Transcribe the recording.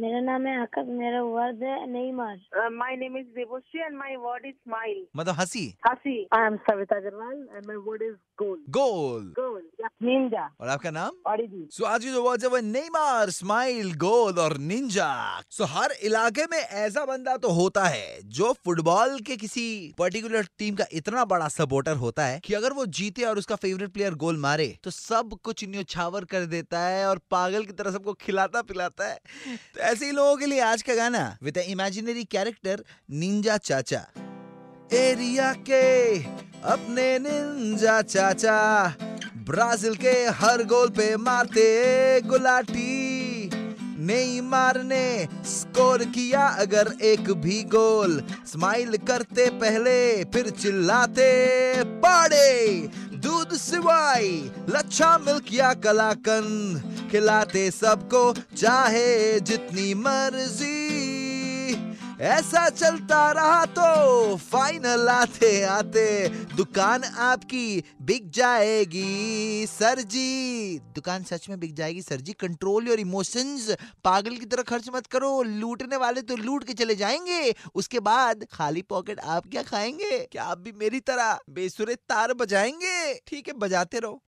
मेरा नाम है आकाश मेरा वर्ड है नेईमार Uh, my name is Devoshri and my word is smile. मतलब हँसी. I am Savita Agarwal and my word is goal. Goal Goal. Yeah. Ninja. और आपका नाम. सो आज की जो वर्ड्स है वो नेमार स्माइल गोल और निंजा सो हर इलाके में ऐसा बंदा तो होता है जो फुटबॉल के किसी पर्टिकुलर टीम का इतना बड़ा सपोर्टर होता है कि अगर वो जीते और उसका फेवरेट प्लेयर गोल मारे तो सब कुछ न्योछावर कर देता है और पागल की तरह सबको खिलाता पिलाता है तो ऐसे ही लोगों के लिए आज का गाना विद इमेजिनरी कैरेक्टर निंजा चाचा एरिया के अपने निंजा चाचा ब्राज़ील के हर गोल पे मारते गुलाटी। नहीं मारने स्कोर किया अगर एक भी गोल। स्माइल करते पहले, फिर चिल्लाते पाड़े। दूध सिवाई लच्छा मिल्क या कलाकंद। खिलाते सबको, चाहे जितनी मर्ज़ी। ऐसा चलता रहा तो फाइनल आते आते दुकान आपकी बिक जाएगी। सर जी, दुकान सच में बिक जाएगी। Sir ji control your emotions पागल की तरह खर्च मत करो। लूटने वाले तो लूट के चले जाएँगे। उसके बाद खाली पॉकेट आप क्या खाएँगे? क्या आप भी मेरी तरह बेसुरे तार बजाएँगे? ठीक है, बजाते रहो।